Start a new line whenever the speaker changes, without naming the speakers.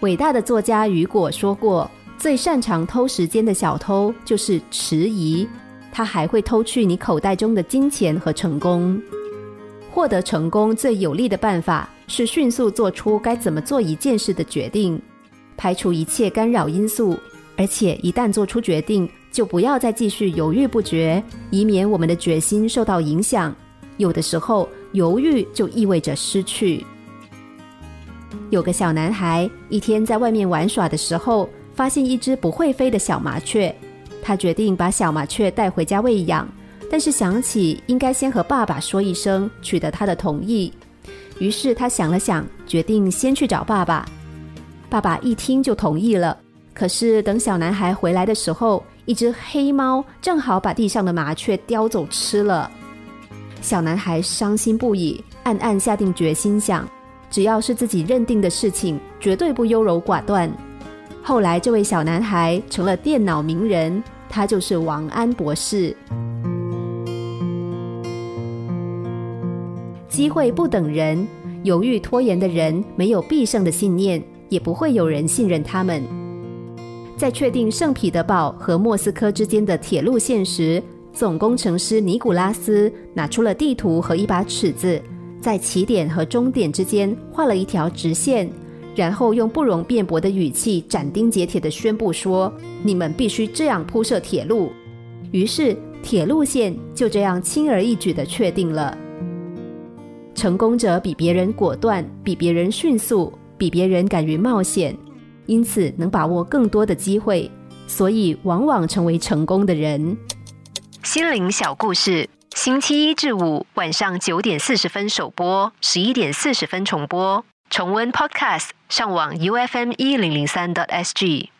伟大的作家雨果说过：“最擅长偷时间的小偷就是迟疑，他还会偷去你口袋中的金钱和成功。获得成功最有利的办法是迅速做出该怎么做一件事的决定，排除一切干扰因素，而且一旦做出决定，就不要再继续犹豫不决，以免我们的决心受到影响。有的时候，犹豫就意味着失去。”有个小男孩一天在外面玩耍的时候，发现一只不会飞的小麻雀。他决定把小麻雀带回家喂养，但是想起应该先和爸爸说一声，取得他的同意。于是他想了想，决定先去找爸爸。爸爸一听就同意了。可是等小男孩回来的时候，一只黑猫正好把地上的麻雀叼走吃了。小男孩伤心不已，暗暗下定决心想。只要是自己认定的事情，绝对不优柔寡断。后来，这位小男孩成了电脑名人，他就是王安博士。机会不等人，犹豫拖延的人没有必胜的信念，也不会有人信任他们。在确定圣彼得堡和莫斯科之间的铁路线时，总工程师尼古拉斯拿出了地图和一把尺子。在起点和终点之间画了一条直线，然后用不容辩驳的语气斩钉截铁地宣布说：“你们必须这样铺设铁路。”于是，铁路线就这样轻而易举地确定了。成功者比别人果断，比别人迅速，比别人敢于冒险，因此能把握更多的机会，所以往往成为成功的人。心灵小故事。星期一至五晚上九点四十分首播，十一点四十分重播。重温 Podcast，上网 U F M 一零零三 t S G。